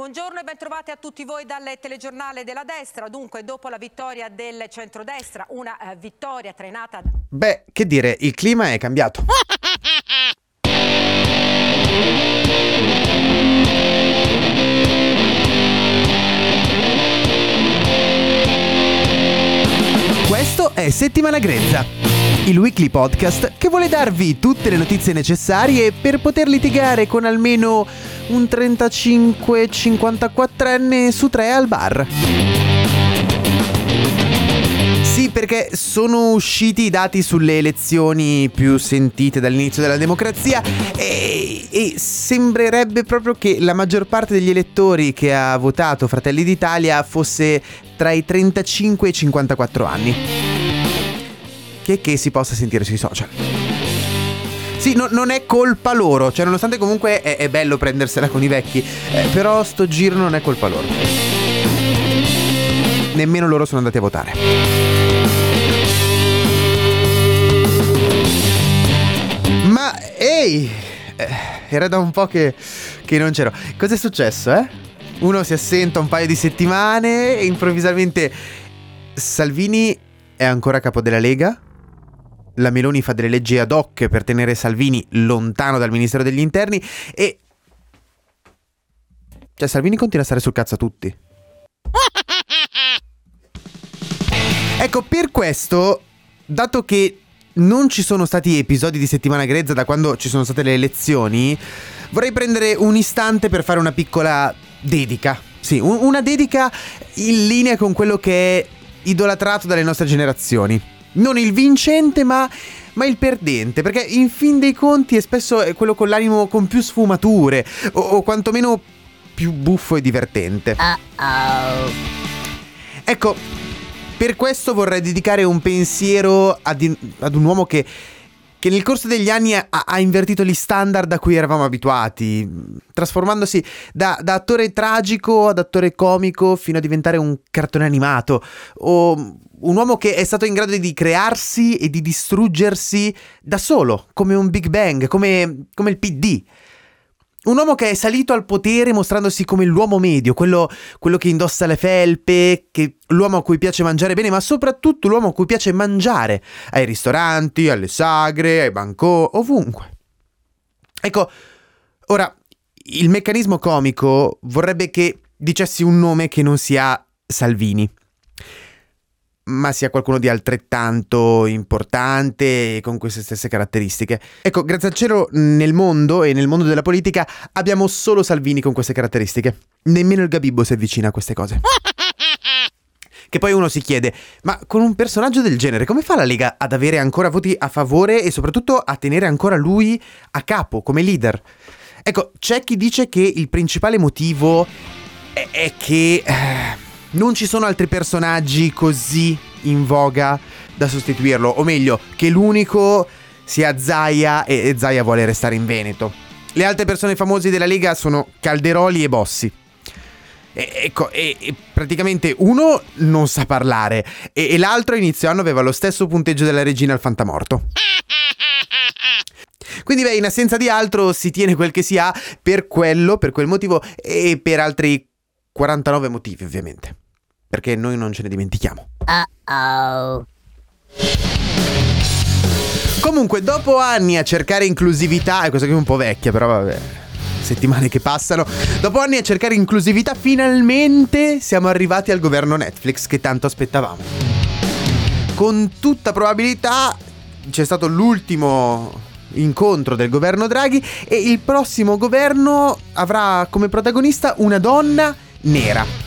Buongiorno e bentrovati a tutti voi dal telegiornale della destra. Dunque, dopo la vittoria del centrodestra, una eh, vittoria trainata da... Beh, che dire, il clima è cambiato. Questo è Settimana Grezza, il weekly podcast che vuole darvi tutte le notizie necessarie per poter litigare con almeno un 35-54enne su tre al bar. Sì, perché sono usciti i dati sulle elezioni più sentite dall'inizio della democrazia e, e, sembrerebbe proprio che la maggior parte degli elettori che ha votato Fratelli d'Italia fosse tra i 35 e i 54 anni. Che, che si possa sentire sui social. Sì, no, non è colpa loro, cioè nonostante comunque è, è bello prendersela con i vecchi, eh, però sto giro non è colpa loro. Nemmeno loro sono andati a votare. Ma ehi, eh, era da un po' che, che non c'ero. Cos'è successo, eh? Uno si assenta un paio di settimane e improvvisamente Salvini è ancora capo della Lega? La Meloni fa delle leggi ad hoc per tenere Salvini lontano dal Ministero degli Interni e... Cioè Salvini continua a stare sul cazzo a tutti. Ecco, per questo, dato che non ci sono stati episodi di settimana grezza da quando ci sono state le elezioni, vorrei prendere un istante per fare una piccola dedica. Sì, un- una dedica in linea con quello che è idolatrato dalle nostre generazioni non il vincente, ma, ma, il perdente. Perché in fin dei conti è spesso quello con l'animo con più sfumature, o, o quantomeno più buffo e divertente. Uh-oh. Ecco, per questo vorrei dedicare un pensiero ad, ad un uomo che che nel corso degli anni ha, ha, invertito gli standard a cui eravamo abituati, trasformandosi da, da, attore tragico ad attore comico fino a diventare un cartone animato, o un uomo che è stato in grado di crearsi e di distruggersi da solo, come un Big Bang, come, come il PD. Un uomo che è salito al potere mostrandosi come l'uomo medio, quello, quello, che indossa le felpe, che, l'uomo a cui piace mangiare bene, ma soprattutto l'uomo a cui piace mangiare ai ristoranti, alle sagre, ai bancò, ovunque. Ecco, ora, il meccanismo comico vorrebbe che dicessi un nome che non sia Salvini ma sia qualcuno di altrettanto importante e con queste stesse caratteristiche. Ecco, grazie al cielo nel mondo e nel mondo della politica abbiamo solo Salvini con queste caratteristiche. Nemmeno il Gabibbo si avvicina a queste cose. Che poi uno si chiede, ma con un personaggio del genere come fa la Lega ad avere ancora voti a favore e soprattutto a tenere ancora lui a capo come leader? Ecco, c'è chi dice che il principale motivo è, è che... Eh, non ci sono altri personaggi così in voga da sostituirlo, o meglio, che l'unico sia Zaya e Zaya vuole restare in Veneto. Le altre persone famose della Lega sono Calderoli e Bossi. E, ecco, e, e praticamente uno non sa parlare e, l'altro inizio anno aveva lo stesso punteggio della regina al fantamorto. Quindi beh, in assenza di altro si tiene quel che si ha per quello, per quel motivo e per altri 49 motivi ovviamente perché noi non ce ne dimentichiamo. Uh-oh. Comunque, dopo anni a cercare inclusività, è cosa che è un po' vecchia, però vabbè, settimane che passano, dopo anni a cercare inclusività, finalmente siamo arrivati al governo Netflix che tanto aspettavamo. Con tutta probabilità c'è stato l'ultimo incontro del governo Draghi e il prossimo governo avrà come protagonista una donna nera.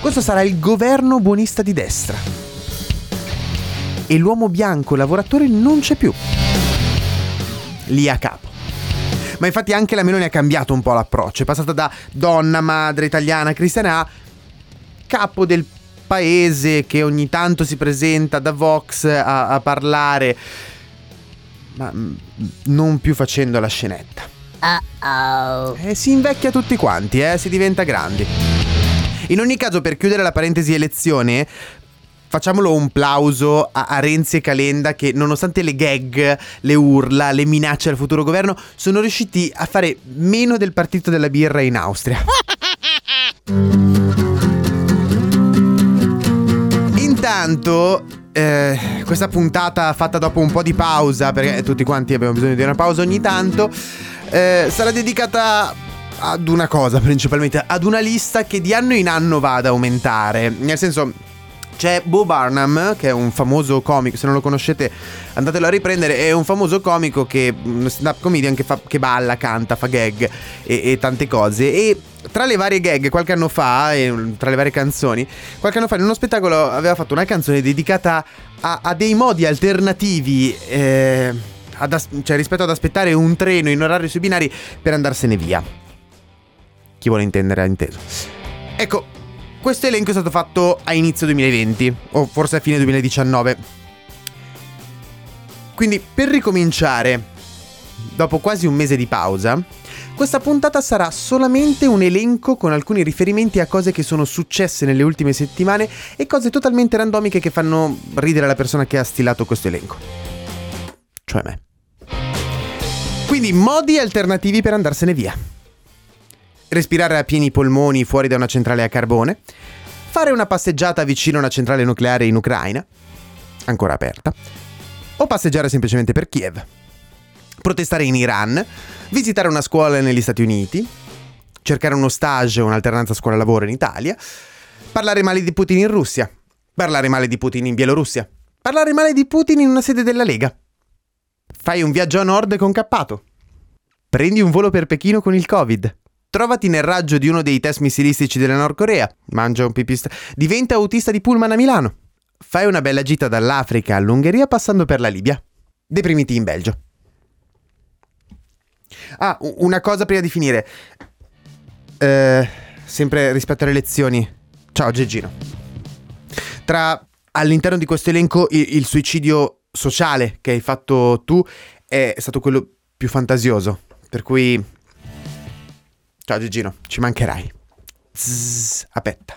Questo sarà il governo buonista di destra. E l'uomo bianco lavoratore non c'è più. Lì a capo. Ma infatti anche la Meloni ha cambiato un po' l'approccio, è passata da donna, madre, italiana, cristiana a capo del paese che ogni tanto si presenta da Vox a, a parlare, ma mm, non più facendo la scenetta. Uh-oh. E si invecchia tutti quanti, eh, si diventa grandi. In ogni caso, per chiudere la parentesi elezione, facciamolo un plauso a, Renzi e Calenda che nonostante le gag, le urla, le minacce al futuro governo, sono riusciti a fare meno del partito della birra in Austria. Intanto eh, questa puntata fatta dopo un po' di pausa, perché tutti quanti abbiamo bisogno di una pausa ogni tanto, eh, sarà dedicata ad una cosa principalmente, ad una lista che di anno in anno va ad aumentare. Nel senso, c'è Bo Barnum, che è un famoso comico, se non lo conoscete andatelo a riprendere, è un famoso comico che, un stand-up comedian che, fa, che balla, canta, fa gag e, e, tante cose. E tra le varie gag, qualche anno fa, e tra le varie canzoni, qualche anno fa in uno spettacolo aveva fatto una canzone dedicata a, a dei modi alternativi. Eh, as- cioè rispetto ad aspettare un treno in orario sui binari per andarsene via. Chi vuole intendere ha inteso. Ecco, questo elenco è stato fatto a inizio 2020, o forse a fine 2019. Quindi per ricominciare, dopo quasi un mese di pausa, questa puntata sarà solamente un elenco con alcuni riferimenti a cose che sono successe nelle ultime settimane e cose totalmente randomiche che fanno ridere la persona che ha stilato questo elenco. Cioè me. Quindi modi alternativi per andarsene via respirare a pieni polmoni fuori da una centrale a carbone, fare una passeggiata vicino a una centrale nucleare in Ucraina, ancora aperta, o passeggiare semplicemente per Kiev, protestare in Iran, visitare una scuola negli Stati Uniti, cercare uno stage o un'alternanza scuola-lavoro in Italia, parlare male di Putin in Russia, parlare male di Putin in Bielorussia, parlare male di Putin in una sede della Lega. Fai un viaggio a nord con cappato. Prendi un volo per Pechino con il Covid. Trovati nel raggio di uno dei test missilistici della Nord Corea, mangia un pipista, diventa autista di pullman a Milano. Fai una bella gita dall'Africa all'Ungheria passando per la Libia. Deprimiti in Belgio. Ah, una cosa prima di finire. Eh, sempre rispetto alle lezioni. Ciao Geggino. Tra all'interno di questo elenco il, il suicidio sociale che hai fatto tu è stato quello più fantasioso. Per cui Ciao Gigino, ci mancherai. Zzz, aspetta.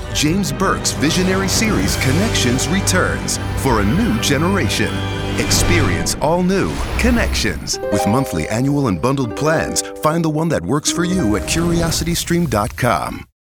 James Burke's visionary series Connections returns for a new generation. Experience all new Connections. With monthly, annual, and bundled plans, find the one that works for you at curiositystream.com.